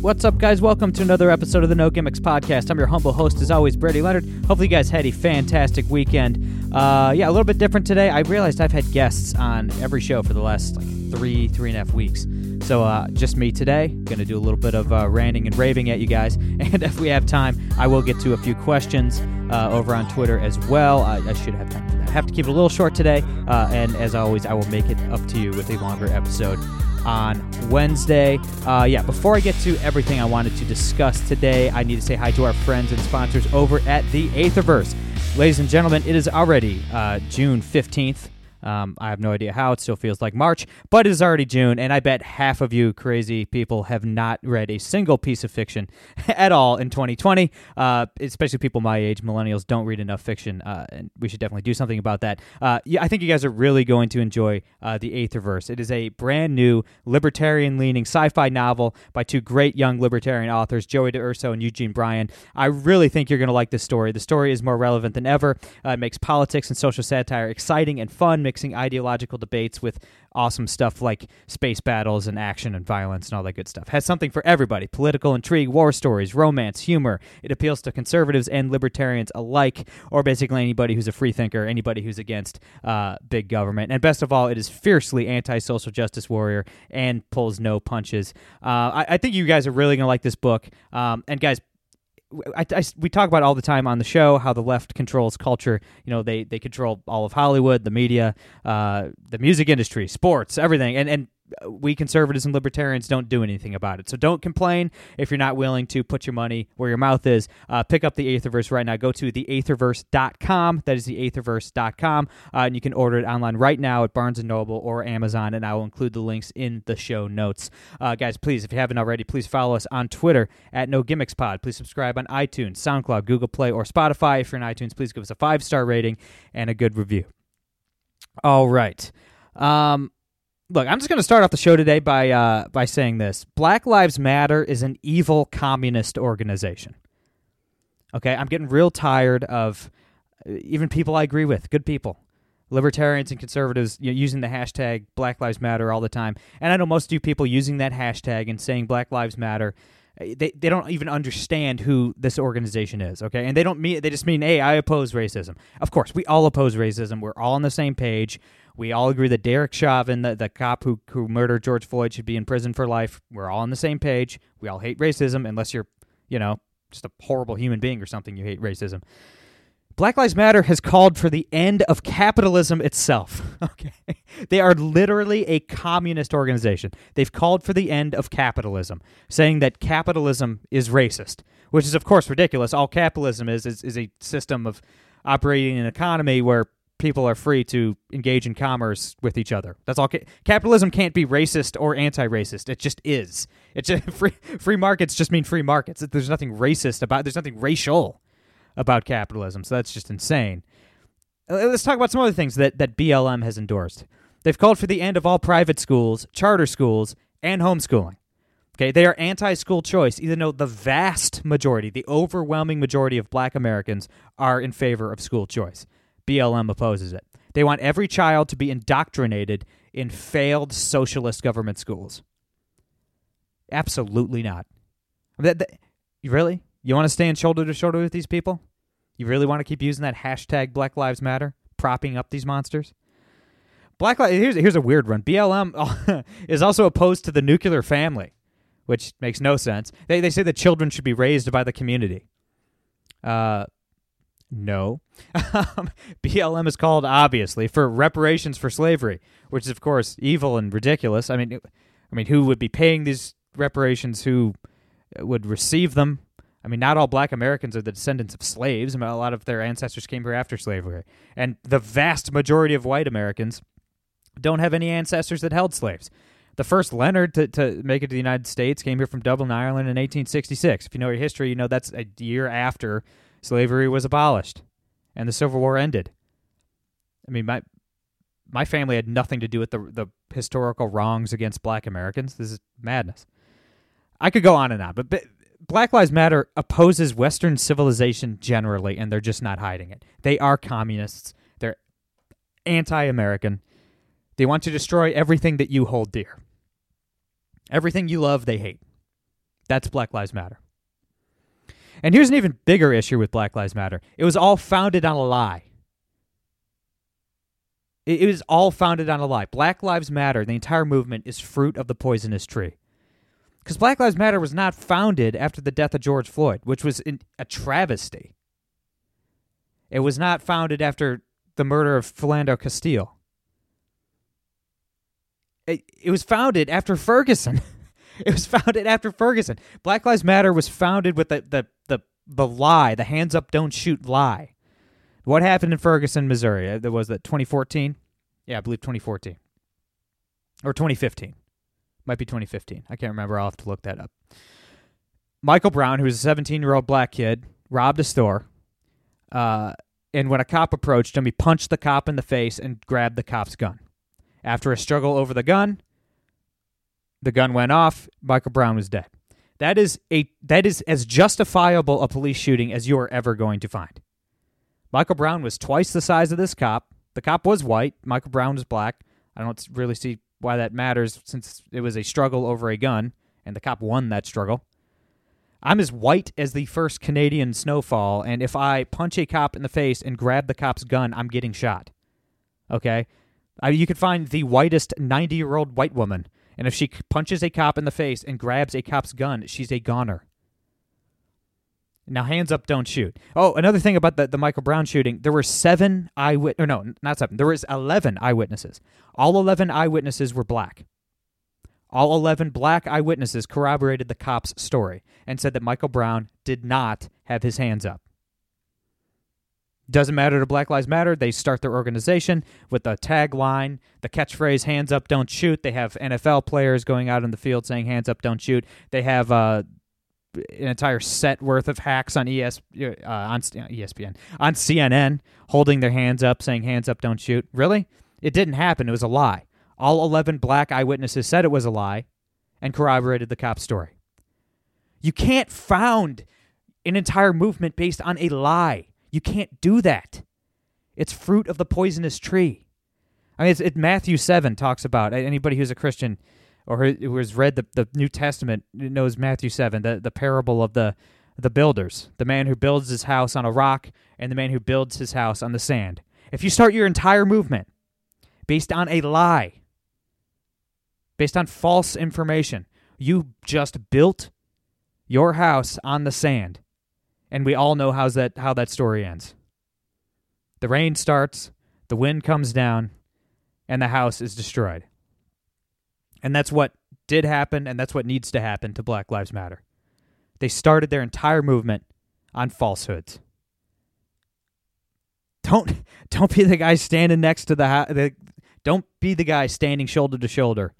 What's up, guys? Welcome to another episode of the No Gimmicks Podcast. I'm your humble host, as always, Brady Leonard. Hopefully, you guys had a fantastic weekend. Uh, yeah, a little bit different today. I realized I've had guests on every show for the last like three, three and a half weeks. So, uh, just me today. Going to do a little bit of uh, ranting and raving at you guys. And if we have time, I will get to a few questions uh, over on Twitter as well. I, I should have time for that. Have to keep it a little short today. Uh, and as always, I will make it up to you with a longer episode on Wednesday. Uh, yeah, before I get to everything I wanted to discuss today, I need to say hi to our friends and sponsors over at the Aetherverse. Ladies and gentlemen, it is already uh, June 15th. Um, I have no idea how. It still feels like March, but it is already June, and I bet half of you crazy people have not read a single piece of fiction at all in 2020. Uh, especially people my age, millennials, don't read enough fiction, uh, and we should definitely do something about that. Uh, yeah, I think you guys are really going to enjoy uh, the Aetherverse. It is a brand new libertarian-leaning sci-fi novel by two great young libertarian authors, Joey DeUrso and Eugene Bryan. I really think you're going to like this story. The story is more relevant than ever. Uh, it makes politics and social satire exciting and fun, mixing ideological debates with awesome stuff like space battles and action and violence and all that good stuff. Has something for everybody political intrigue, war stories, romance, humor. It appeals to conservatives and libertarians alike, or basically anybody who's a free thinker, anybody who's against uh, big government. And best of all, it is fiercely anti social justice warrior and pulls no punches. Uh, I, I think you guys are really going to like this book. Um, and guys, I, I- we talk about all the time on the show how the left controls culture. You know, they they control all of Hollywood, the media, uh, the music industry, sports, everything, and and we conservatives and libertarians don't do anything about it. So don't complain if you're not willing to put your money where your mouth is. Uh, pick up the Aetherverse right now. Go to theaetherverse.com. That is theaetherverse.com. Uh, and you can order it online right now at Barnes & Noble or Amazon, and I will include the links in the show notes. Uh, guys, please, if you haven't already, please follow us on Twitter at No Gimmicks Pod. Please subscribe on iTunes, SoundCloud, Google Play, or Spotify. If you're in iTunes, please give us a five-star rating and a good review. All right. Um, look, I'm just going to start off the show today by uh, by saying this: Black Lives Matter is an evil communist organization. Okay, I'm getting real tired of uh, even people I agree with, good people, libertarians and conservatives, you know, using the hashtag Black Lives Matter all the time. And I know most of you people using that hashtag and saying Black Lives Matter. uh, They, they don't even understand who this organization is, okay? And they don't mean they just mean, hey, I oppose racism. Of course, we all oppose racism. We're all on the same page. We all agree that Derek Chauvin, the, the cop who, who murdered George Floyd, should be in prison for life. We're all on the same page. We all hate racism, unless you're, you know, just a horrible human being or something. You hate racism. Black Lives Matter has called for the end of capitalism itself. Okay. They are literally a communist organization. They've called for the end of capitalism, saying that capitalism is racist, which is, of course, ridiculous. All capitalism is is, is a system of operating an economy where people are free to engage in commerce with each other. That's all. Ca- capitalism can't be racist or anti-racist. It just is. It's just free free markets just mean free markets. There's nothing racist about. There's nothing racial about capitalism. So that's just insane. Uh, Let's talk about some other things that, that BLM has endorsed. They've called for the end of all private schools, charter schools, and homeschooling. Okay, they are anti-school choice, even though the vast majority, the overwhelming majority of black Americans are in favor of school choice. BLM opposes it. They want every child to be indoctrinated in failed socialist government schools. Absolutely not. That, that- you really? You want to stand shoulder to shoulder with these people? You really want to keep using that hashtag Black Lives Matter, propping up these monsters? Black Lives here's here's a weird one. BLM is also opposed to the nuclear family, which makes no sense. They they say that children should be raised by the community. Uh, no. BLM is called obviously for reparations for slavery, which is of course evil and ridiculous. I mean, I mean, who would be paying these reparations? Who uh, would receive them? I mean, not all black Americans are the descendants of slaves. I mean, a lot of their ancestors came here after slavery. And the vast majority of white Americans don't have any ancestors that held slaves. The first Leonard to, to make it to the United States came here from Dublin, Ireland in 1866. If you know your history, you know that's a year after slavery was abolished and the Civil War ended. I mean, my my family had nothing to do with the the historical wrongs against black Americans. This is madness. I could go on and on, but, but Black Lives Matter opposes Western civilization generally, and they're just not hiding it. They are communists. They're anti American. They want to destroy everything that you hold dear. Everything you love, they hate. That's Black Lives Matter. And here's an even bigger issue with Black Lives Matter it was all founded on a lie. It was all founded on a lie. Black Lives Matter, the entire movement, is fruit of the poisonous tree. Because Black Lives Matter was not founded after the death of George Floyd, which was a travesty. It was not founded after the murder of Philando Castile. It, it was founded after Ferguson. it was founded after Ferguson. Black Lives Matter was founded with the, the, the, the lie, the hands up, don't shoot lie. What happened in Ferguson, Missouri? Uh, there was that 2014? Yeah, I believe 2014. Or 2015. Might be 2015. I can't remember. I'll have to look that up. Michael Brown, who was a 17 year old black kid, robbed a store. Uh, and when a cop approached him, he punched the cop in the face and grabbed the cop's gun. After a struggle over the gun, the gun went off. Michael Brown was dead. That is a that is as justifiable a police shooting as you are ever going to find. Michael Brown was twice the size of this cop. The cop was white. Michael Brown was black. I don't really see why that matters since it was a struggle over a gun and the cop won that struggle. I'm as white as the first Canadian snowfall, and if I punch a cop in the face and grab the cop's gun, I'm getting shot. Okay? I, you could find the whitest 90 year old white woman, and if she punches a cop in the face and grabs a cop's gun, she's a goner. Now, hands up, don't shoot. Oh, another thing about the, the Michael Brown shooting, there were seven eyewitness, or no, not seven, there was 11 eyewitnesses. All 11 eyewitnesses were black. All 11 black eyewitnesses corroborated the cop's story and said that Michael Brown did not have his hands up. Doesn't matter to Black Lives Matter. They start their organization with a tagline, the catchphrase "Hands up, don't shoot." They have NFL players going out in the field saying "Hands up, don't shoot." They have uh, an entire set worth of hacks on ES uh, on ESPN on CNN holding their hands up, saying "Hands up, don't shoot." Really, it didn't happen. It was a lie. All eleven black eyewitnesses said it was a lie, and corroborated the cop story. You can't found an entire movement based on a lie. You can't do that. It's fruit of the poisonous tree. I mean, it's, it, Matthew 7 talks about anybody who's a Christian or who has read the, the New Testament knows Matthew 7, the, the parable of the, the builders, the man who builds his house on a rock and the man who builds his house on the sand. If you start your entire movement based on a lie, based on false information, you just built your house on the sand and we all know how's that how that story ends. The rain starts, the wind comes down, and the house is destroyed. And that's what did happen, and that's what needs to happen to Black Lives Matter. They started their entire movement on falsehoods. Don't don't be the guy standing next to the, the don't be the guy standing shoulder to shoulder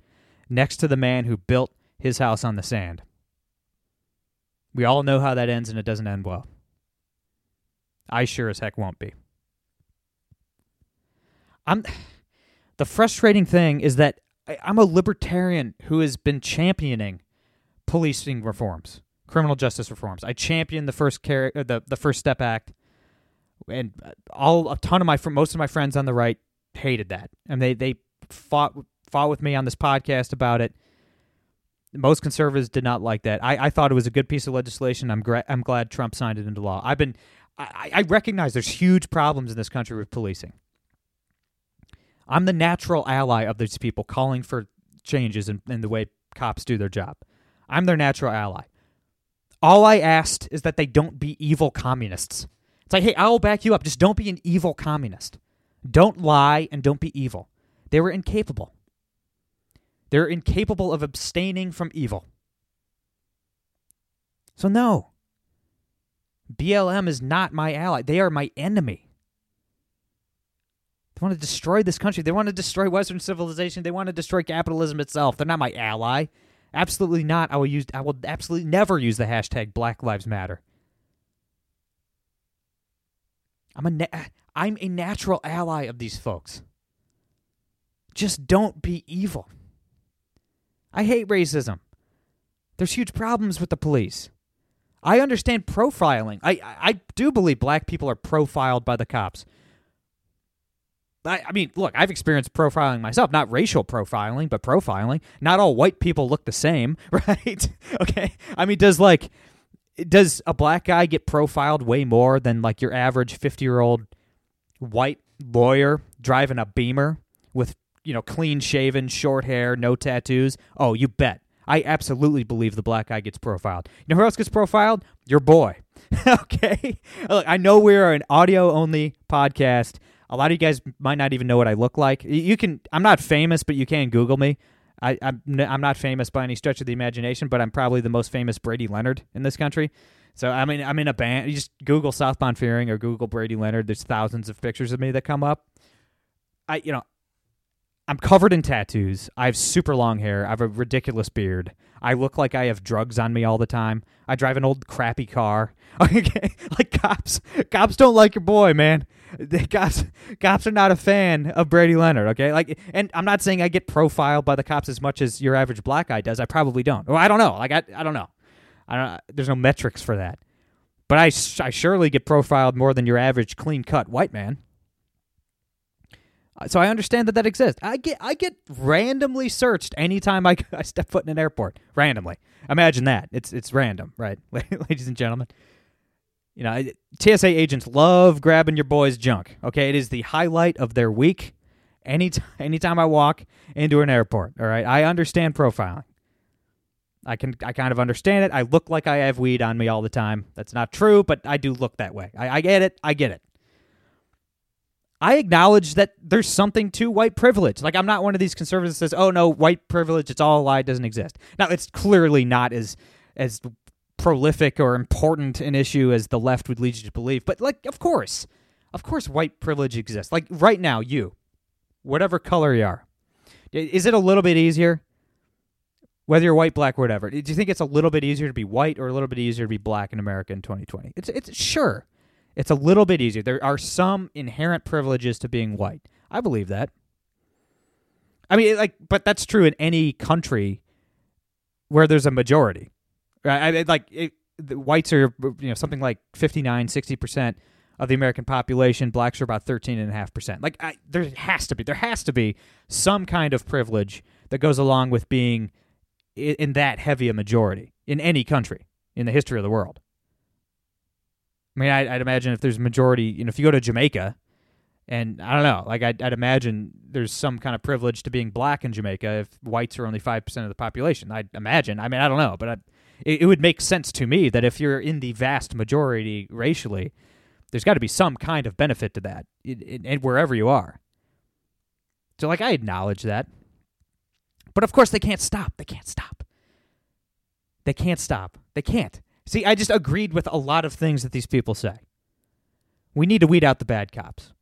next to the man who built his house on the sand. We all know how that ends, and it doesn't end well. I sure as heck won't be. I'm. The frustrating thing is that I'm a libertarian who has been championing policing reforms, criminal justice reforms. I champion the first car- uh, the the First Step Act, and all a ton of my most of my friends on the right hated that, and they they fought fought with me on this podcast about it most conservatives did not like that. I, I thought it was a good piece of legislation. I'm gra- I'm glad Trump signed it into law. I've been I, I recognize there's huge problems in this country with policing. I'm the natural ally of these people calling for changes in, in the way cops do their job. I'm their natural ally. All I asked is that they don't be evil communists. It's like, hey, I'll back you up. Just don't be an evil communist. Don't lie and don't be evil. They were incapable. They're incapable of abstaining from evil. So, no. BLM is not my ally. They are my enemy. They want to destroy this country. They want to destroy Western civilization. They want to destroy capitalism itself. They're not my ally. Absolutely not. I will use. I will absolutely never use the hashtag Black Lives Matter. I'm a. Na- I'm a natural ally of these folks. Just don't be evil. I hate racism. There's huge problems with the police. I understand profiling. I I do believe black people are profiled by the cops. I, I mean, look, I've experienced profiling myself, not racial profiling, but profiling. Not all white people look the same, right? okay. I mean, does like does a black guy get profiled way more than like your average 50-year-old white lawyer driving a Beamer with, you know, clean shaven, short hair, no tattoos? Oh, you bet. I absolutely believe the black guy gets profiled. You know who else gets profiled? Your boy. okay? Look, I know we're an audio only podcast. A lot of you guys might not even know what I look like. You can I'm not famous, but you can Google me. I, I'm, I'm not famous by any stretch of the imagination, but I'm probably the most famous Brady Leonard in this country. So I mean, I'm in a band. You just Google Southbound Fearing or Google Brady Leonard. There's thousands of pictures of me that come up. I, you know, I'm covered in tattoos. I have super long hair. I have a ridiculous beard. I look like I have drugs on me all the time. I drive an old crappy car. Like cops, cops don't like your boy, man. The cops, cops are not a fan of Brady Leonard. Okay, like, and I'm not saying I get profiled by the cops as much as your average black guy does. I probably don't. Well, I don't know. Like, I, I don't know. I don't. There's no metrics for that. But I, I surely get profiled more than your average clean cut white man. Uh, so I understand that that exists. I get I get randomly searched anytime I, I step foot in an airport. Randomly. Imagine that. It's it's random, right, ladies and gentlemen. You know, TSA agents love grabbing your boy's junk. Okay, it is the highlight of their week. Any anytime I walk into an airport, all right, I understand profiling. I can I kind of understand it. I look like I have weed on me all the time. That's not true, but I do look that way. I, I get it. I get it. I acknowledge that there's something to white privilege. Like I'm not one of these conservatives that says, "Oh no, white privilege it's all a lie, doesn't exist." Now, it's clearly not as as prolific or important an issue as the left would lead you to believe. But like, of course, of course, white privilege exists. Like right now, you, whatever color you are, is it a little bit easier? Whether you're white, black, whatever, do you think it's a little bit easier to be white or a little bit easier to be black in America in 2020? It's it's sure. It's a little bit easier. There are some inherent privileges to being white. I believe that. I mean, like, but that's true in any country where there's a majority. Right? I, like, it, whites are you know something like 59, 60 percent of the American population. Blacks are about thirteen and a half percent. Like, I, there has to be there has to be some kind of privilege that goes along with being in, in that heavy a majority in any country in the history of the world. I mean, I'd, I'd, imagine if there's a majority, you know, if you go to Jamaica, and I don't know, like I'd, I'd, imagine there's some kind of privilege to being black in Jamaica if whites are only five percent of the population. I'd imagine. I mean, I don't know, but I, it, it, would make sense to me that if you're in the vast majority racially, there's got to be some kind of benefit to that, and wherever you are. So, like, I acknowledge that, but of course, they can't stop. They can't stop. They can't stop. They can't. See, I just agreed with a lot of things that these people say. We need to weed out the bad cops.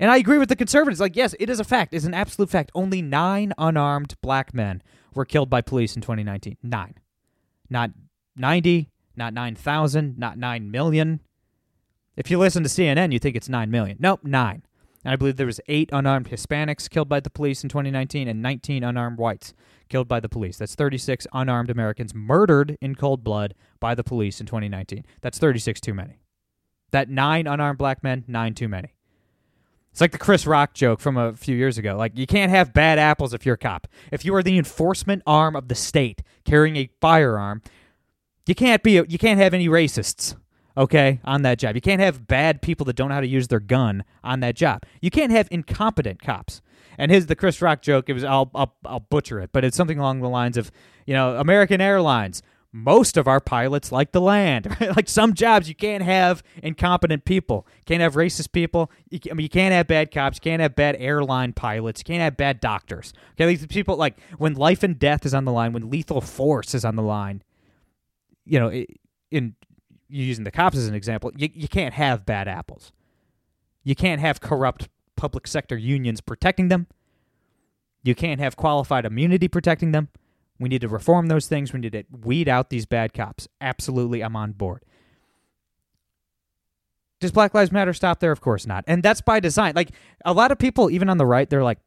And I agree with the conservatives. Like, yes, it is a fact. It's an absolute fact. Only nine unarmed black men were killed by police in 2019. Nine. Not 90, not 9,000, not 9 million. If you listen to CNN, you think it's 9 million. Nope, nine. And I believe there was eight unarmed Hispanics killed by the police in 2019 and 19 unarmed whites killed by the police. That's 36 unarmed Americans murdered in cold blood by the police in 2019. That's 36 too many. That nine unarmed black men, nine too many. It's like the Chris Rock joke from a few years ago. Like, you can't have bad apples if you're a cop. If you are the enforcement arm of the state carrying a firearm, you can't be. A, you can't have any racists. Okay, on that job. You can't have bad people that don't know how to use their gun on that job. You can't have incompetent cops. And his the Chris Rock joke, it was I'll, I'll I'll butcher it, but it's something along the lines of, you know, American Airlines. Most of our pilots like the land. like some jobs, you can't have incompetent people, can't have racist people. You, I mean, you can't have bad cops, you can't have bad airline pilots, you can't have bad doctors. Okay, these people like when life and death is on the line, when lethal force is on the line. You know, in using the cops as an example, you, you can't have bad apples. You can't have corrupt public sector unions protecting them. You can't have qualified immunity protecting them. We need to reform those things. We need to weed out these bad cops. Absolutely, I'm on board. Does Black Lives Matter stop there? Of course not. And that's by design. Like a lot of people, even on the right, they're like,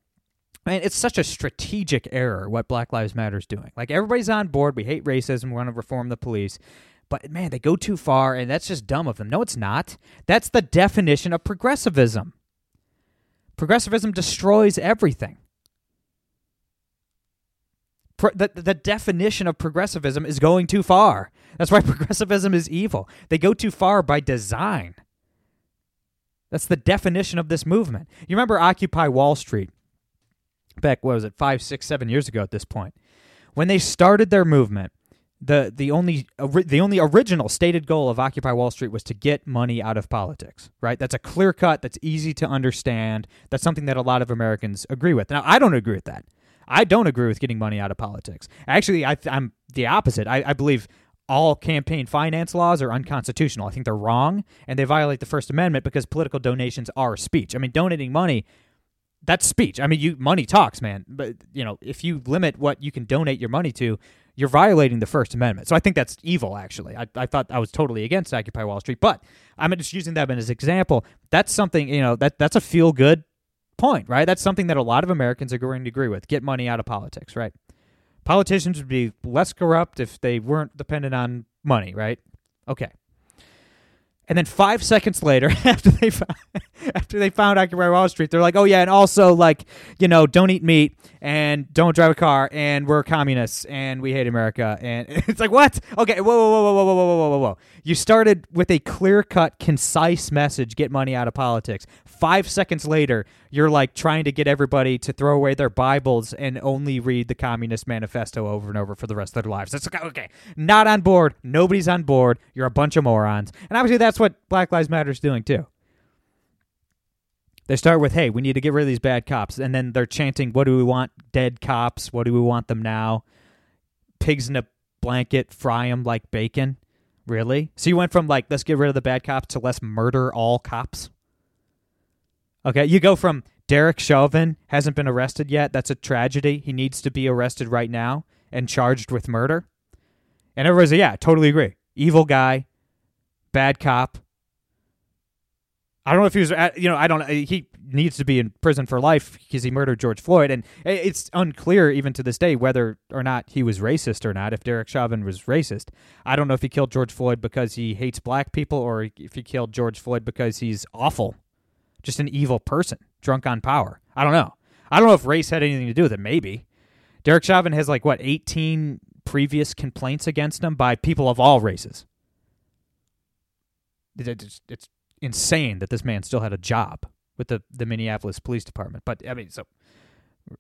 man, it's such a strategic error what Black Lives Matter is doing. Like everybody's on board. We hate racism. We want to reform the police. But man, they go too far, and that's just dumb of them. No, it's not. That's the definition of progressivism. Progressivism destroys everything. Pro- the, the definition of progressivism is going too far. That's why progressivism is evil. They go too far by design. That's the definition of this movement. You remember Occupy Wall Street back, what was it, five, six, seven years ago at this point? When they started their movement, the the only the only original stated goal of Occupy Wall Street was to get money out of politics. Right? That's a clear cut. That's easy to understand. That's something that a lot of Americans agree with. Now, I don't agree with that. I don't agree with getting money out of politics. Actually, I, am the opposite. I, I believe all campaign finance laws are unconstitutional. I think they're wrong and they violate the First Amendment because political donations are speech. I mean, donating money that's speech. I mean, you money talks, man. But you know, if you limit what you can donate your money to, you're violating the First Amendment. So I think that's evil. Actually, I, I thought I was totally against Occupy Wall Street, but I'm just using that as an example. That's something you know that that's a feel good point, right? That's something that a lot of Americans are going to agree with. Get money out of politics, right? Politicians would be less corrupt if they weren't dependent on money, right? Okay. And then five seconds later, after they found, after they found Occupy Wall Street, they're like, "Oh yeah, and also like, you know, don't eat meat and don't drive a car, and we're communists and we hate America." And it's like, what? Okay, whoa, whoa, whoa, whoa, whoa, whoa, whoa, whoa, whoa. You started with a clear-cut, concise message: get money out of politics. Five seconds later, you're like trying to get everybody to throw away their Bibles and only read the Communist Manifesto over and over for the rest of their lives. That's okay. okay. Not on board. Nobody's on board. You're a bunch of morons. And obviously, that's what Black Lives Matter is doing too. They start with, "Hey, we need to get rid of these bad cops," and then they're chanting, "What do we want? Dead cops? What do we want them now? Pigs in a blanket, fry them like bacon." Really? So you went from like, "Let's get rid of the bad cops" to "Let's murder all cops." Okay, you go from Derek Chauvin hasn't been arrested yet. That's a tragedy. He needs to be arrested right now and charged with murder. And everybody's like, yeah, totally agree. Evil guy, bad cop. I don't know if he was, uh, you know, I don't. Uh, he needs to be in prison for life because he murdered George Floyd, and uh, it's unclear even to this day whether or not he was racist or not. If Derek Chauvin was racist, I don't know if he killed George Floyd because he hates black people or if he killed George Floyd because he's awful just an evil person drunk on power. I don't know. I don't know if race had anything to do with it. Maybe. Derek Chauvin has like what 18 previous complaints against him by people of all races. It's, it's insane that this man still had a job with the, the Minneapolis Police Department. But I mean, so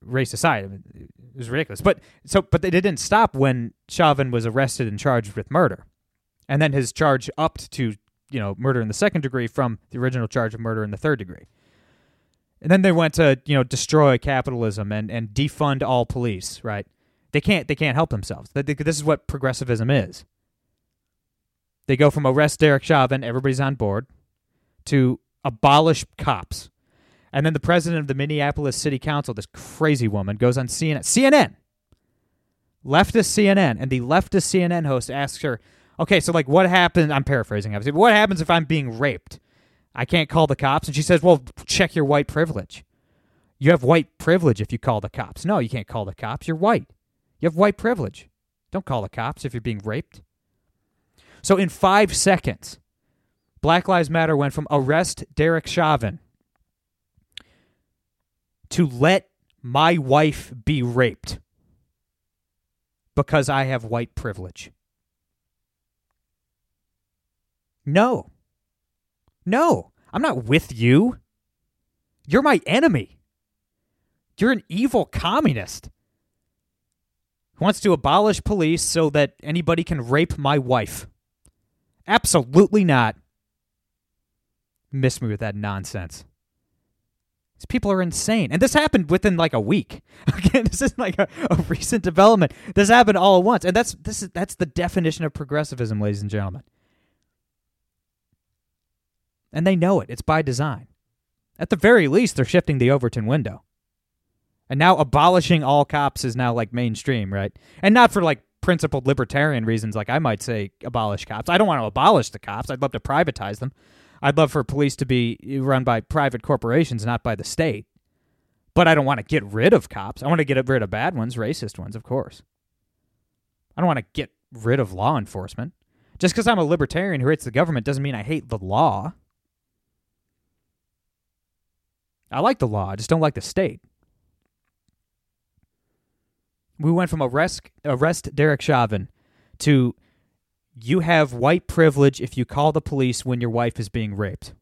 race aside, I mean, it was ridiculous. But so, but they didn't stop when Chauvin was arrested and charged with murder, and then his charge upped to you know murder in the second degree from the original charge of murder in the third degree. And then they went to you know destroy capitalism and and defund all police. Right? They can't they can't help themselves. This is what progressivism is. They go from arrest Derek Chauvin, everybody's on board, to abolish cops. And then the president of the Minneapolis City Council, this crazy woman, goes on CNN. CNN! Leftist CNN. And the leftist CNN host asks her, okay, so like what happened? I'm paraphrasing, obviously. But what happens if I'm being raped? I can't call the cops. And she says, well, check your white privilege. You have white privilege if you call the cops. No, you can't call the cops. You're white. You have white privilege. Don't call the cops if you're being raped. So in five seconds, Black Lives Matter went from arrest Derek Chauvin to let my wife be raped because I have white privilege. No. No. I'm not with you. You're my enemy. You're an evil communist who wants to abolish police so that anybody can rape my wife. Absolutely not. Miss me with that nonsense. These people are insane. And this happened within like a week. Again, this isn't like a, a, recent development. This happened all at once. And that's this is that's the definition of progressivism, ladies and gentlemen. And they know it. It's by design. At the very least, they're shifting the Overton window. And now abolishing all cops is now like mainstream, right? And not for like principled libertarian reasons, like I might say abolish cops. I don't want to abolish the cops. I'd love to privatize them. I'd love for police to be run by private corporations, not by the state. But I don't want to get rid of cops. I want to get rid of bad ones, racist ones, of course. I don't want to get rid of law enforcement. Just because I'm a libertarian who hates the government doesn't mean I hate the law. I like the law, I just don't like the state. We went from arrest arrest Derek Chauvin to you have white privilege if you call the police when your wife is being raped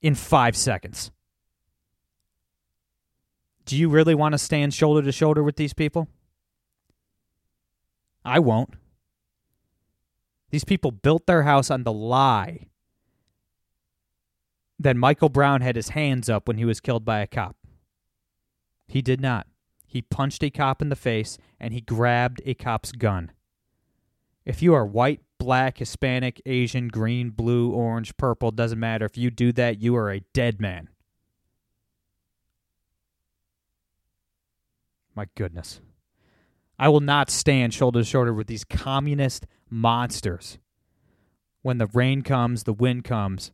in 5 seconds. Do you really want to stand shoulder to shoulder with these people? I won't. These people built their house on the lie that Michael Brown had his hands up when he was killed by a cop. He did not. He punched a cop in the face and he grabbed a cop's gun. If you are white, black, Hispanic, Asian, green, blue, orange, purple, doesn't matter. If you do that, you are a dead man. My goodness. I will not stand shoulder to shoulder with these communist monsters when the rain comes, the wind comes,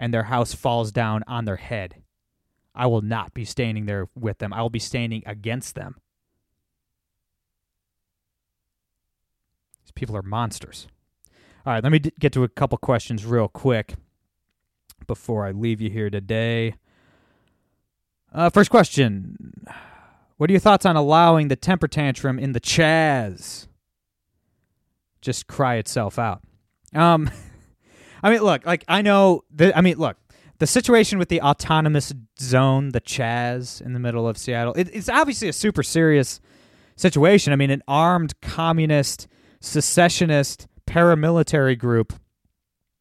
and their house falls down on their head. I will not be standing there with them. I will be standing against them. These people are monsters. All right, let me d- get to a couple questions real quick before I leave you here today. Uh, first question What are your thoughts on allowing the temper tantrum in the Chaz? Just cry itself out. Um, I mean, look, like I know that. I mean, look, the situation with the autonomous zone, the Chaz in the middle of Seattle, it, it's obviously a super serious situation. I mean, an armed communist, secessionist, paramilitary group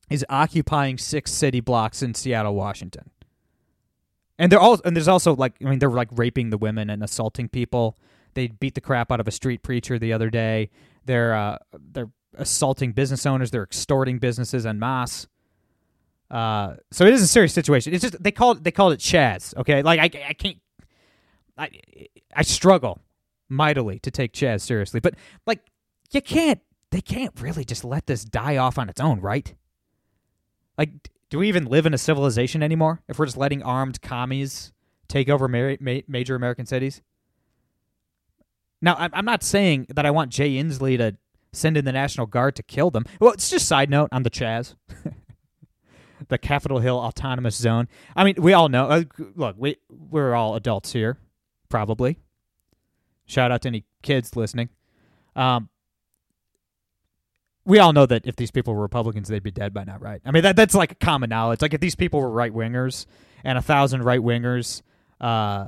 is occupying six city blocks in Seattle, Washington. And they're all and there's also like I mean they're like raping the women and assaulting people. They beat the crap out of a street preacher the other day. They're uh, they're assaulting business owners. They're extorting businesses en masse. Uh, so it is a serious situation. It's just they call it they called it Chaz. Okay, like I I can't I I struggle mightily to take Chaz seriously, but like you can't they can't really just let this die off on its own, right? Like do we even live in a civilization anymore if we're just letting armed commies take over ma- ma- major American cities? Now, I'm not saying that I want Jay Inslee to send in the National Guard to kill them. Well, it's just side note on the Chaz, the Capitol Hill Autonomous Zone. I mean, we all know. Uh, look, we we're all adults here, probably. Shout out to any kids listening. Um, we all know that if these people were Republicans, they'd be dead by now, right? I mean, that that's like common knowledge. Like if these people were right wingers and a thousand right wingers uh,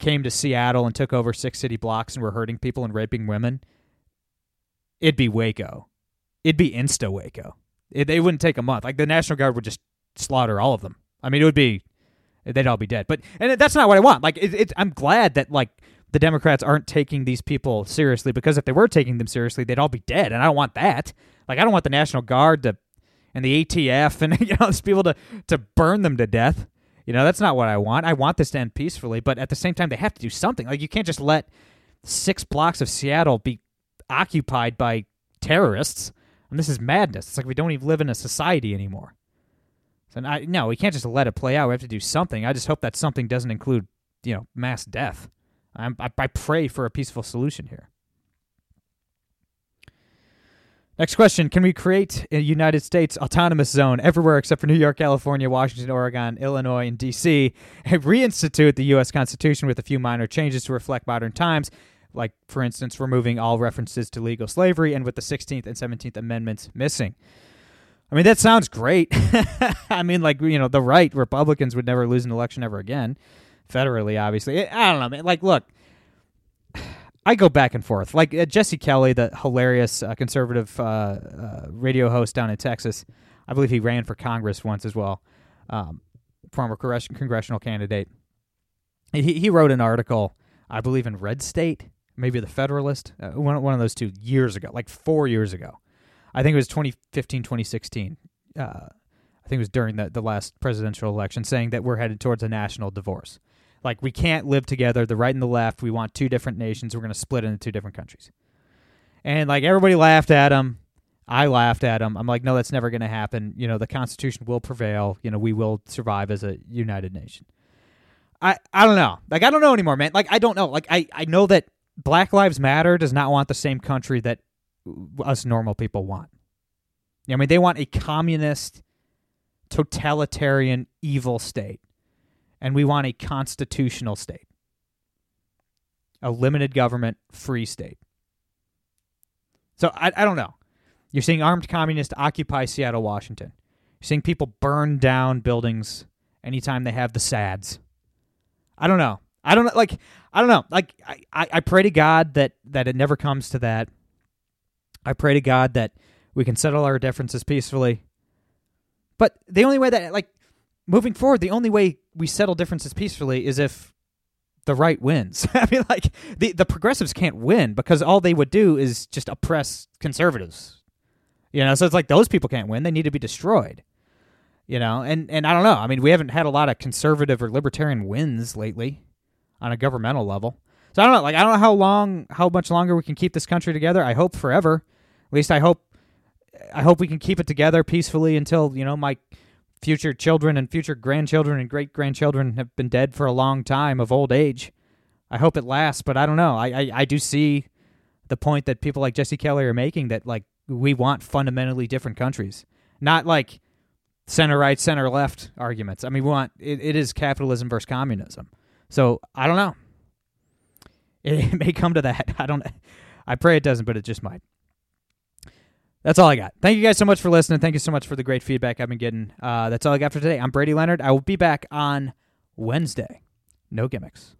came to Seattle and took over six city blocks and were hurting people and raping women, it'd be Waco. It'd be insta Waco. It, it wouldn't take a month. Like the National Guard would just slaughter all of them. I mean, it would be they'd all be dead. But and that's not what I want. Like it, it, I'm glad that like the Democrats aren't taking these people seriously because if they were taking them seriously, they'd all be dead, and I don't want that. Like I don't want the National Guard to and the ATF and you know these people to to burn them to death. You know that's not what I want. I want this to end peacefully, but at the same time they have to do something. Like you can't just let six blocks of Seattle be occupied by terrorists. And this is madness. It's like we don't even live in a society anymore. So I, no, we can't just let it play out. We have to do something. I just hope that something doesn't include, you know, mass death. I, I pray for a peaceful solution here. Next question Can we create a United States autonomous zone everywhere except for New York, California, Washington, Oregon, Illinois, and D.C., and reinstitute the U.S. Constitution with a few minor changes to reflect modern times? Like, for instance, removing all references to legal slavery and with the 16th and 17th Amendments missing. I mean, that sounds great. I mean, like, you know, the right, Republicans would never lose an election ever again, federally, obviously. I don't know, man. Like, look, I go back and forth. Like uh, Jesse Kelly, the hilarious uh, conservative uh, uh, radio host down in Texas, I believe he ran for Congress once as well, um, former congressional candidate. He he wrote an article, I believe in Red State, maybe the Federalist, uh, one one of those two years ago, like four years ago. I think it was 2015, 2016. Uh, I think it was during the, the last presidential election, saying that we're headed towards a national divorce. Like we can't live together, the right and the left. We want two different nations. We're going to split into two different countries. And like everybody laughed at him. I laughed at him. I'm like, no, that's never going to happen. You know, the Constitution will prevail. You know, we will survive as a united nation. I I don't know. Like I don't know anymore, man. Like I don't know. Like I I know that Black Lives Matter does not want the same country that us normal people want. I mean, they want a communist, totalitarian, evil state, and we want a constitutional state, a limited government, free state. So I I don't know. You're seeing armed communists occupy Seattle, Washington. You're seeing people burn down buildings anytime they have the SADS. I don't know. I don't know. Like I don't know. Like I, I pray to God that that it never comes to that. I pray to God that we can settle our differences peacefully. But the only way that like moving forward, the only way we settle differences peacefully is if the right wins. I mean, like the the progressives can't win because all they would do is just oppress conservatives. You know, so it's like those people can't win; they need to be destroyed. You know, and and I don't know. I mean, we haven't had a lot of conservative or libertarian wins lately on a governmental level. So I don't know. Like I don't know how long, how much longer we can keep this country together. I hope forever. At least I hope. I hope we can keep it together peacefully until you know my future children and future grandchildren and great grandchildren have been dead for a long time of old age. I hope it lasts, but I don't know. I, I, I do see the point that people like Jesse Kelly are making that like we want fundamentally different countries, not like center right, center left arguments. I mean, we want it, it is capitalism versus communism. So I don't know. It, may come to that. I don't. I pray it doesn't, but it just might. That's all I got. Thank you guys so much for listening. Thank you so much for the great feedback I've been getting. Uh, that's all I got for today. I'm Brady Leonard. I will be back on Wednesday. No gimmicks.